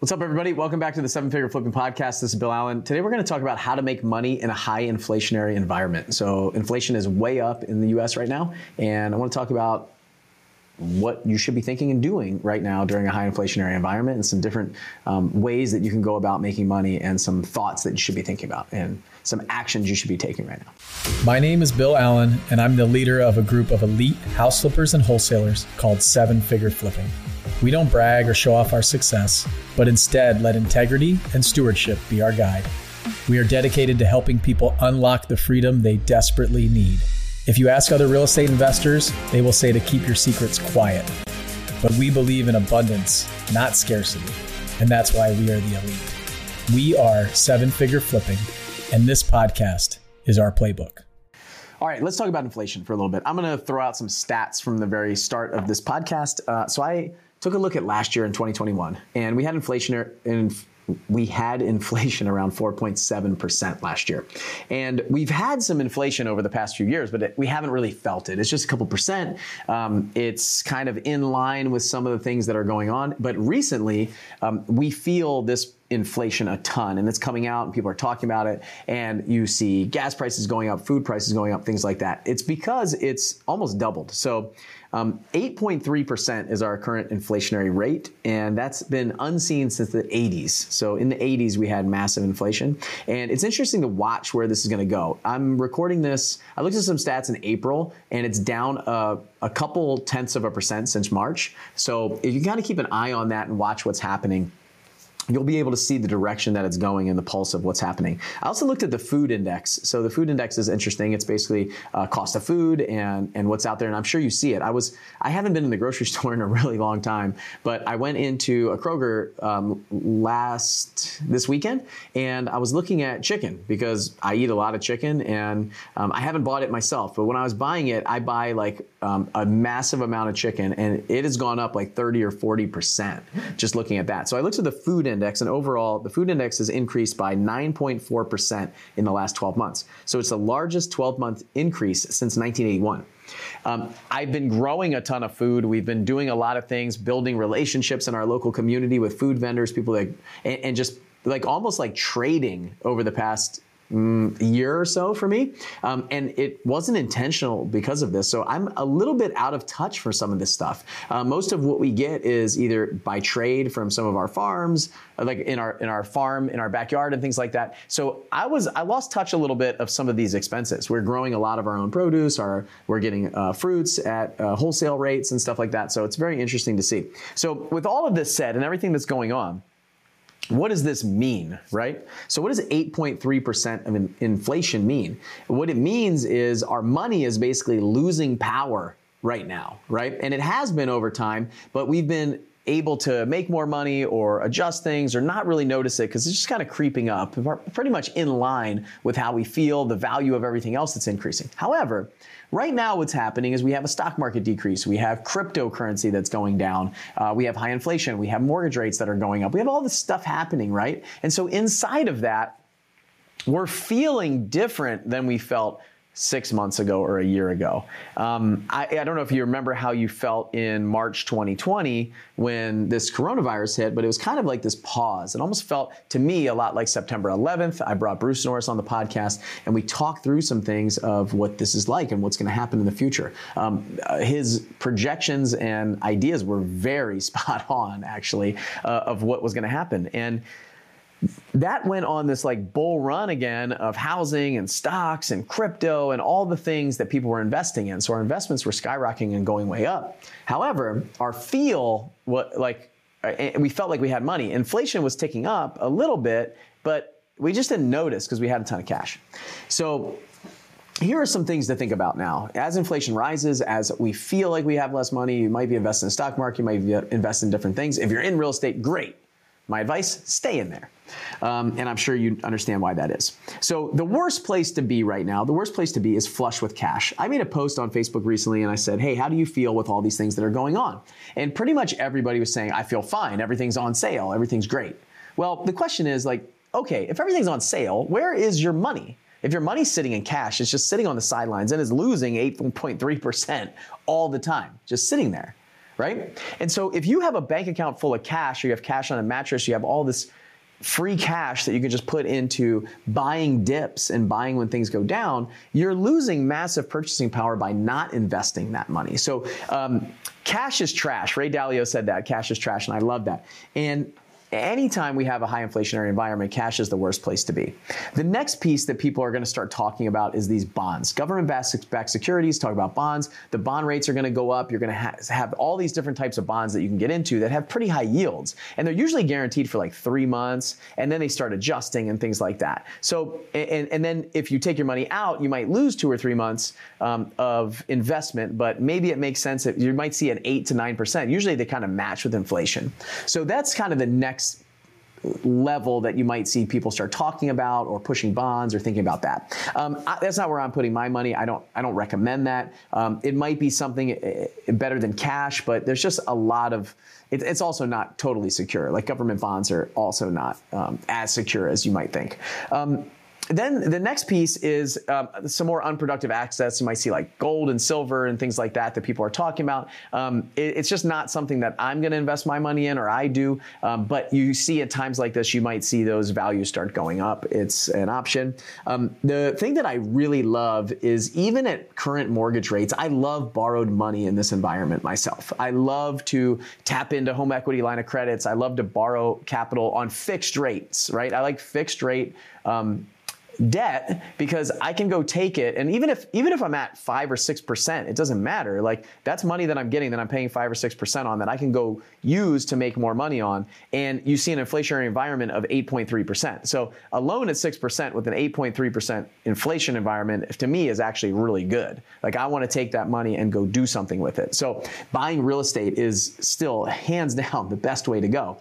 What's up, everybody? Welcome back to the Seven Figure Flipping Podcast. This is Bill Allen. Today, we're going to talk about how to make money in a high inflationary environment. So, inflation is way up in the US right now, and I want to talk about what you should be thinking and doing right now during a high inflationary environment and some different um, ways that you can go about making money and some thoughts that you should be thinking about and some actions you should be taking right now. My name is Bill Allen, and I'm the leader of a group of elite house flippers and wholesalers called Seven Figure Flipping. We don't brag or show off our success, but instead let integrity and stewardship be our guide. We are dedicated to helping people unlock the freedom they desperately need. If you ask other real estate investors, they will say to keep your secrets quiet. But we believe in abundance, not scarcity. And that's why we are the elite. We are seven figure flipping, and this podcast is our playbook. All right, let's talk about inflation for a little bit. I'm going to throw out some stats from the very start of this podcast. Uh, so I took a look at last year in 2021, and we had inflation in we had inflation around 4.7% last year. And we've had some inflation over the past few years, but we haven't really felt it. It's just a couple percent. Um, it's kind of in line with some of the things that are going on. But recently, um, we feel this inflation a ton and it's coming out and people are talking about it and you see gas prices going up food prices going up things like that it's because it's almost doubled so um, 8.3% is our current inflationary rate, and that's been unseen since the 80s. So in the 80s, we had massive inflation, and it's interesting to watch where this is going to go. I'm recording this. I looked at some stats in April, and it's down a, a couple tenths of a percent since March. So you kind of keep an eye on that and watch what's happening you'll be able to see the direction that it's going and the pulse of what's happening. I also looked at the food index. So the food index is interesting. It's basically uh, cost of food and and what's out there. And I'm sure you see it. I was I haven't been in the grocery store in a really long time, but I went into a Kroger um, last this weekend and I was looking at chicken because I eat a lot of chicken and um, I haven't bought it myself. But when I was buying it, I buy like um, a massive amount of chicken and it has gone up like 30 or 40 percent just looking at that. So I looked at the food index index, and overall, the food index has increased by 9.4% in the last 12 months. So it's the largest 12 month increase since 1981. Um, I've been growing a ton of food. We've been doing a lot of things, building relationships in our local community with food vendors, people that, and, and just like almost like trading over the past mm, year or so for me. Um, and it wasn't intentional because of this. So I'm a little bit out of touch for some of this stuff. Uh, most of what we get is either by trade from some of our farms, uh, like in our in our farm, in our backyard, and things like that. So I was I lost touch a little bit of some of these expenses. We're growing a lot of our own produce. Our we're getting uh, fruits at uh, wholesale rates and stuff like that. So it's very interesting to see. So with all of this said and everything that's going on what does this mean, right? So, what does 8.3% of in- inflation mean? What it means is our money is basically losing power right now, right? And it has been over time, but we've been able to make more money or adjust things or not really notice it because it's just kind of creeping up, pretty much in line with how we feel, the value of everything else that's increasing. However, right now what's happening is we have a stock market decrease, we have cryptocurrency that's going down, uh, we have high inflation, we have mortgage rates that are going up, we have all this stuff happening, right? And so inside of that, we're feeling different than we felt six months ago or a year ago. Um, I, I, don't know if you remember how you felt in March 2020 when this coronavirus hit, but it was kind of like this pause. It almost felt to me a lot like September 11th. I brought Bruce Norris on the podcast and we talked through some things of what this is like and what's going to happen in the future. Um, uh, his projections and ideas were very spot on, actually, uh, of what was going to happen. And that went on this like bull run again of housing and stocks and crypto and all the things that people were investing in. So our investments were skyrocketing and going way up. However, our feel what like uh, we felt like we had money. Inflation was ticking up a little bit, but we just didn't notice because we had a ton of cash. So here are some things to think about now. As inflation rises, as we feel like we have less money, you might be investing in the stock market, you might be investing in different things. If you're in real estate, great. My advice, stay in there. Um, and I'm sure you understand why that is. So, the worst place to be right now, the worst place to be is flush with cash. I made a post on Facebook recently and I said, Hey, how do you feel with all these things that are going on? And pretty much everybody was saying, I feel fine. Everything's on sale. Everything's great. Well, the question is like, okay, if everything's on sale, where is your money? If your money's sitting in cash, it's just sitting on the sidelines and is losing 8.3% all the time, just sitting there. Right? And so if you have a bank account full of cash, or you have cash on a mattress, you have all this free cash that you can just put into buying dips and buying when things go down, you're losing massive purchasing power by not investing that money. So, um, cash is trash. Ray Dalio said that cash is trash, and I love that. And anytime we have a high inflationary environment, cash is the worst place to be. The next piece that people are going to start talking about is these bonds. Government backed securities, talk about bonds. The bond rates are going to go up. You're going to ha- have all these different types of bonds that you can get into that have pretty high yields. And they're usually guaranteed for like three months, and then they start adjusting and things like that. So, and, and then if you take your money out, you might lose two or three months um, of investment, but maybe it makes sense that you might see an eight to 9%. Usually they kind of match with inflation. So that's kind of the next next level that you might see people start talking about or pushing bonds or thinking about that. Um, I, that's not where I'm putting my money. I don't. I don't recommend that. Um, it might be something eh, eh, better than cash, but there's just a lot of. It, it's also not totally secure. Like government bonds are also not um, as secure as you might think. Um, then the next piece is um, some more unproductive access. You might see like gold and silver and things like that that people are talking about. Um, it, it's just not something that I'm going to invest my money in or I do. Um, but you see at times like this, you might see those values start going up. It's an option. Um, the thing that I really love is even at current mortgage rates, I love borrowed money in this environment myself. I love to tap into home equity line of credits. I love to borrow capital on fixed rates, right? I like fixed rate. Um, debt because I can go take it. And even if even if I'm at five or six percent, it doesn't matter. Like that's money that I'm getting that I'm paying five or six percent on that I can go use to make more money on. And you see an inflationary environment of 8.3 percent. So a loan at six percent with an 8.3 percent inflation environment to me is actually really good. Like I want to take that money and go do something with it. So buying real estate is still hands down the best way to go.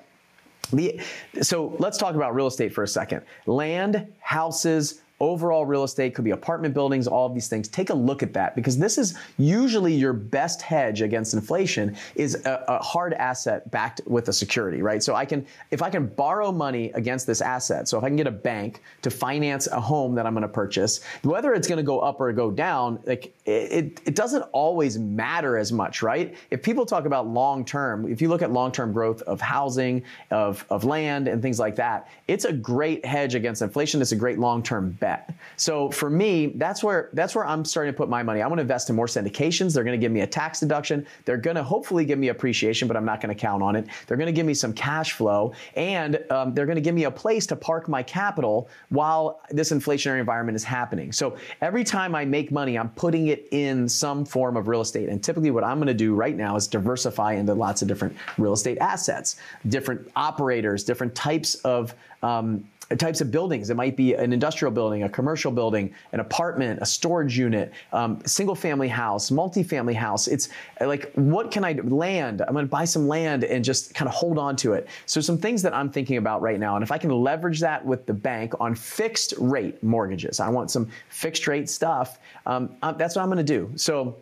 So let's talk about real estate for a second. Land, houses, overall real estate, could be apartment buildings, all of these things. Take a look at that because this is usually your best hedge against inflation is a, a, hard asset backed with a security, right? So I can, if I can borrow money against this asset, so if I can get a bank to finance a home that I'm going to purchase, whether it's going to go up or go down, like it, it doesn't always matter as much, right? If people talk about long term, if you look at long term growth of housing, of, of land and things like that, it's a great hedge against inflation. It's a great long term bet So for me, that's where that's where I'm starting to put my money. I want to invest in more syndications. They're going to give me a tax deduction. They're going to hopefully give me appreciation, but I'm not going to count on it. They're going to give me some cash flow, and um, they're going to give me a place to park my capital while this inflationary environment is happening. So every time I make money, I'm putting it in some form of real estate. And typically, what I'm going to do right now is diversify into lots of different real estate assets, different operators, different types of um, types of buildings. It might be an industrial building, a commercial building, an apartment, a storage unit, um, single family house, multi-family house. It's like, what can I? Land. I'm going to buy some land and just kind of hold on to it. So some things that I'm thinking about right now. And if I can leverage that with the bank on fixed rate mortgages, I want some fixed rate stuff. Um, uh, that's what I'm going to do. So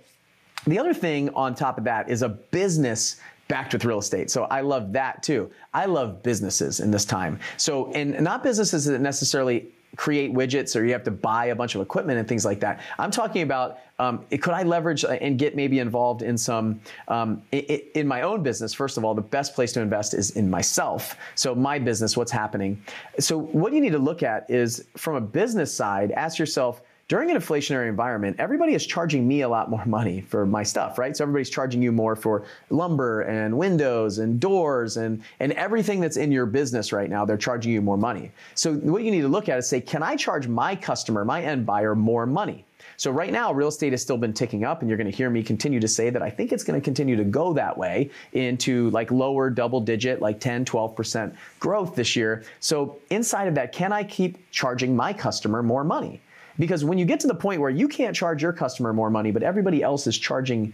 the other thing on top of that is a business backed with real estate. So I love that too. I love businesses in this time. So, and not businesses that necessarily create widgets or you have to buy a bunch of equipment and things like that. I'm talking about um, could I leverage and get maybe involved in some um, in my own business? First of all, the best place to invest is in myself. So my business, what's happening. So what you need to look at is from a business side, ask yourself during an inflationary environment, everybody is charging me a lot more money for my stuff, right? So everybody's charging you more for lumber and windows and doors and, and everything that's in your business right now, they're charging you more money. So what you need to look at is say, can I charge my customer, my end buyer, more money? So right now, real estate has still been ticking up, and you're going to hear me continue to say that I think it's going to continue to go that way into like lower double digit, like 10, 12% growth this year. So inside of that, can I keep charging my customer more money? Because when you get to the point where you can't charge your customer more money, but everybody else is charging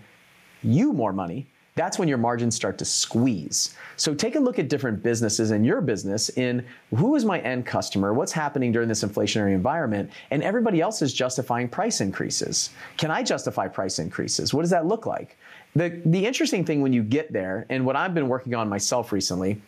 you more money, that's when your margins start to squeeze. So take a look at different businesses in your business in who is my end customer, what's happening during this inflationary environment, and everybody else is justifying price increases. Can I justify price increases? What does that look like? The, the interesting thing when you get there, and what I've been working on myself recently,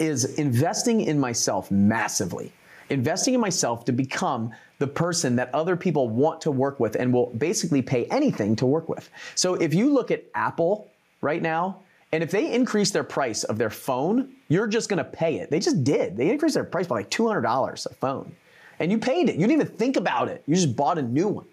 is investing in myself massively investing in myself to become the person that other people want to work with and will basically pay anything to work with. So if you look at Apple, right now. And if they increase their price of their phone, you're just gonna pay it. They just did. They increased their price by like $200 a phone. And you paid it. You didn't even think about it. You just bought a new one.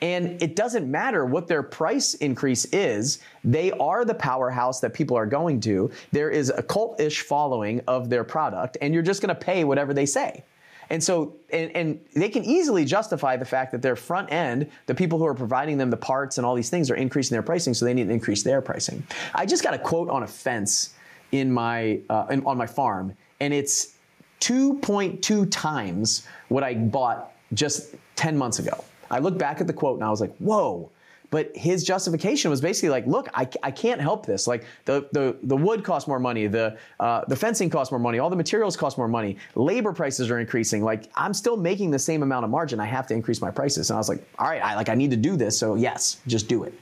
And it doesn't matter what their price increase is, they are the powerhouse that people are going to. There is a cult-ish following of their product, and you're just gonna pay whatever they say. And so, and, and, they can easily justify the fact that their front end, the people who are providing them the parts and all these things, are increasing their pricing, so they need to increase their pricing. I just got a quote on a fence in my uh, in, on my farm, and it's 2.2 times what I bought just 10 months ago. I looked back at the quote and I was like, whoa. But his justification was basically like, look, I, I can't help this. Like the, the, the wood costs more money, the, uh, the fencing costs more money, all the materials cost more money, labor prices are increasing. Like I'm still making the same amount of margin. I have to increase my prices. And I was like, all right, I, like I need to do this. So yes, just do it.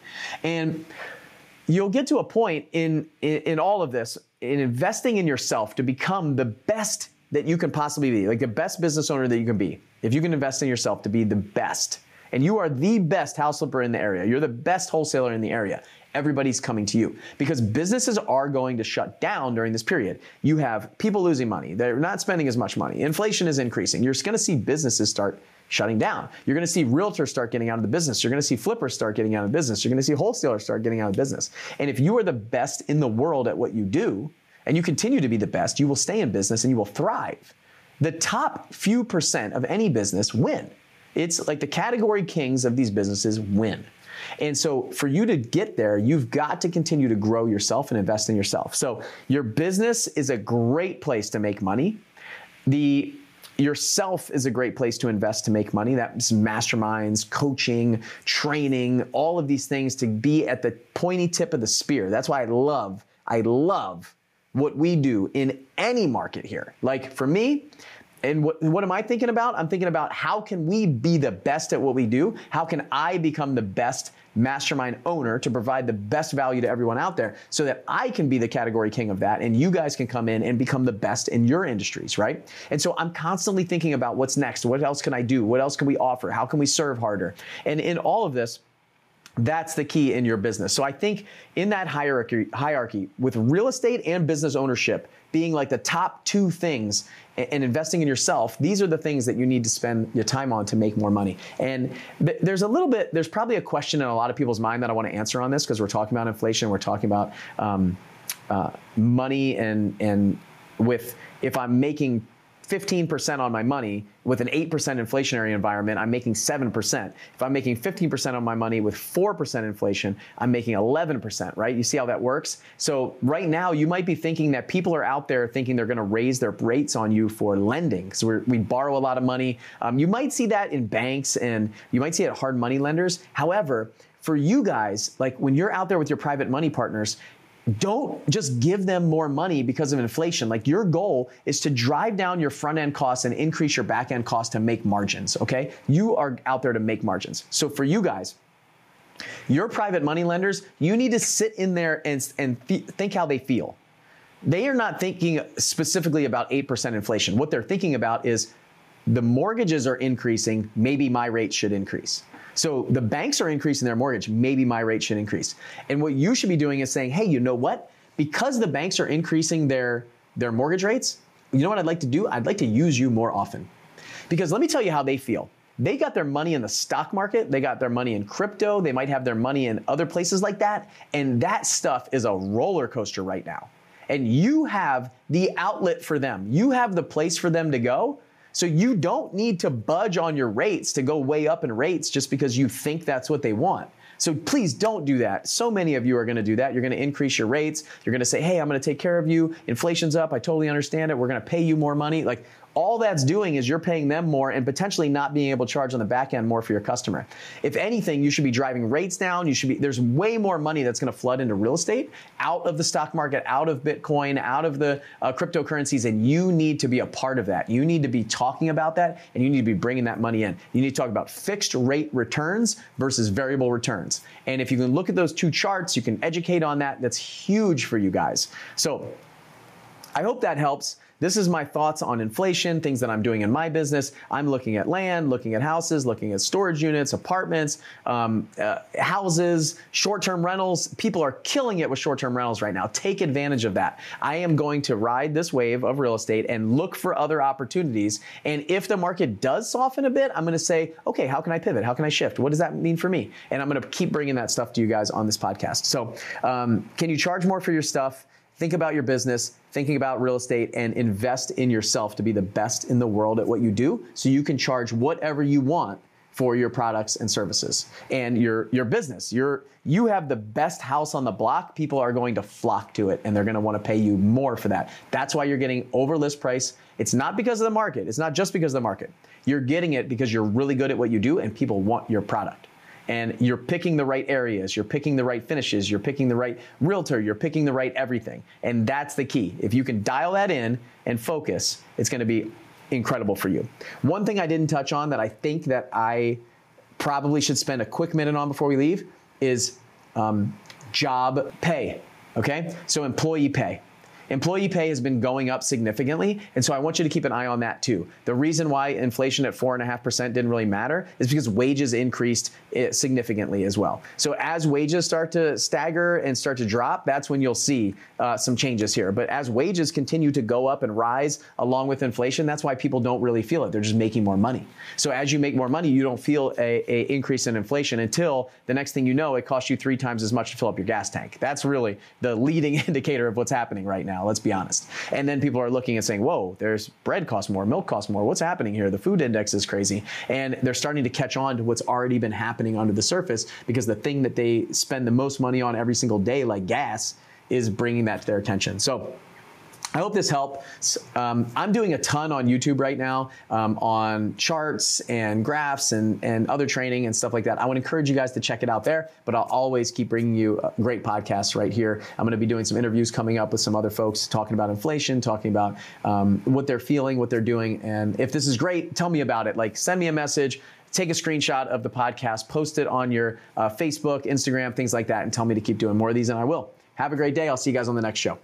And you'll get to a point in, in, in all of this, in investing in yourself to become the best that you can possibly be, like the best business owner that you can be. If you can invest in yourself to be the best, and you are the best house flipper in the area, you're the best wholesaler in the area, everybody's coming to you because businesses are going to shut down during this period. You have people losing money, they're not spending as much money, inflation is increasing. You're going to see businesses start shutting down. You're going to see realtors start getting out of the business. You're going to see flippers start getting out of business. You're going to see wholesalers start getting out of business. And if you are the best in the world at what you do, and you continue to be the best, you will stay in business and you will thrive. The top few percent of any business win. It's like the category kings of these businesses win. And so for you to get there, you've got to continue to grow yourself and invest in yourself. So your business is a great place to make money. The yourself is a great place to invest to make money. That's masterminds, coaching, training, all of these things to be at the pointy tip of the spear. That's why I love, I love what we do in any market here. Like for me, and what, what am I thinking about? I'm thinking about how can we be the best at what we do? How can I become the best mastermind owner to provide the best value to everyone out there so that I can be the category king of that and you guys can come in and become the best in your industries, right? And so I'm constantly thinking about what's next. What else can I do? What else can we offer? How can we serve harder? And in all of this, that's the key in your business. So I think in that hierarchy, hierarchy with real estate and business ownership being like the top two things and investing in yourself, these are the things that you need to spend your time on to make more money. And there's a little bit, there's probably a question in a lot of people's mind that I want to answer on this because we're talking about inflation, we're talking about um, uh, money and and with if I'm making 15% on my money with an 8% inflationary environment, I'm making 7%. If I'm making 15% on my money with 4% inflation, I'm making 11%, right? You see how that works? So, right now, you might be thinking that people are out there thinking they're going to raise their rates on you for lending because we borrow a lot of money. Um, you might see that in banks and you might see it at hard money lenders. However, for you guys, like when you're out there with your private money partners, don't just give them more money because of inflation. Like your goal is to drive down your front end costs and increase your back end costs to make margins, okay? You are out there to make margins. So for you guys, your private money lenders, you need to sit in there and, and th- think how they feel. They are not thinking specifically about 8% inflation. What they're thinking about is the mortgages are increasing, maybe my rate should increase. So the banks are increasing their mortgage. Maybe my rate should increase. And what you should be doing is saying, hey, you know what? Because the banks are increasing their, their mortgage rates, you know what I'd like to do? I'd like to use you more often. Because let me tell you how they feel. They got their money in the stock market, they got their money in crypto, they might have their money in other places like that. And that stuff is a roller coaster right now. And you have the outlet for them, you have the place for them to go. So you don't need to budge on your rates to go way up in rates just because you think that's what they want. So please don't do that. So many of you are going to do that. You're going to increase your rates. You're going to say, "Hey, I'm going to take care of you. Inflation's up. I totally understand it. We're going to pay you more money." Like all that's doing is you're paying them more and potentially not being able to charge on the back end more for your customer. If anything, you should be driving rates down. You should be, there's way more money that's going to flood into real estate out of the stock market, out of Bitcoin, out of the uh, cryptocurrencies, and you need to be a part of that. You need to be talking about that and you need to be bringing that money in. You need to talk about fixed rate returns versus variable returns. And if you can look at those two charts, you can educate on that. That's huge for you guys. So I hope that helps. This is my thoughts on inflation, things that I'm doing in my business. I'm looking at land, looking at houses, looking at storage units, apartments, um, uh, houses, short term rentals. People are killing it with short term rentals right now. Take advantage of that. I am going to ride this wave of real estate and look for other opportunities. And if the market does soften a bit, I'm going to say, okay, how can I pivot? How can I shift? What does that mean for me? And I'm going to keep bringing that stuff to you guys on this podcast. So, um, can you charge more for your stuff? Think about your business, thinking about real estate, and invest in yourself to be the best in the world at what you do so you can charge whatever you want for your products and services and your your business. You're you have the best house on the block. People are going to flock to it and they're going to want to pay you more for that. That's why you're getting over list price. It's not because of the market. It's not just because of the market. You're getting it because you're really good at what you do and people want your product and you're picking the right areas, you're picking the right finishes, you're picking the right realtor, you're picking the right everything. And that's the key. If you can dial that in and focus, it's going to be incredible for you. One thing I didn't touch on that I think that I probably should spend a quick minute on before we leave is um, job pay. Okay, so employee pay. Employee pay has been going up significantly, and so I want you to keep an eye on that too. The reason why inflation at 4.5% didn't really matter is because wages increased eh, significantly as well. So as wages start to stagger and start to drop, that's when you'll see uh, some changes here. But as wages continue to go up and rise along with inflation, that's why people don't really feel it. They're just making more money. So as you make more money, you don't feel a, a increase in inflation until the next thing you know, it costs you three times as much to fill up your gas tank. That's really the leading indicator of what's happening right now now. Let's be honest. And then people are looking and saying, whoa, there's bread costs more, milk costs more. What's happening here? The food index is crazy. And they're starting to catch on to what's already been happening under the surface because the thing that they spend the most money on every single day, like gas, is bringing that to their attention. So I hope this helps. Um, I'm doing a ton on YouTube right now um, on charts and graphs and, and other training and stuff like that. I would encourage you guys to check it out there, but I'll always keep bringing you uh, great podcasts right here. I'm going to be doing some interviews coming up with some other folks talking about inflation, talking about um, what they're feeling, what they're doing. And if this is great, tell me about it. Like send me a message take a screenshot of the podcast, post it on your uh, Facebook, Instagram, things like that, and tell me to keep doing more of these, and I will. Have a great day. I'll see you guys on the next show.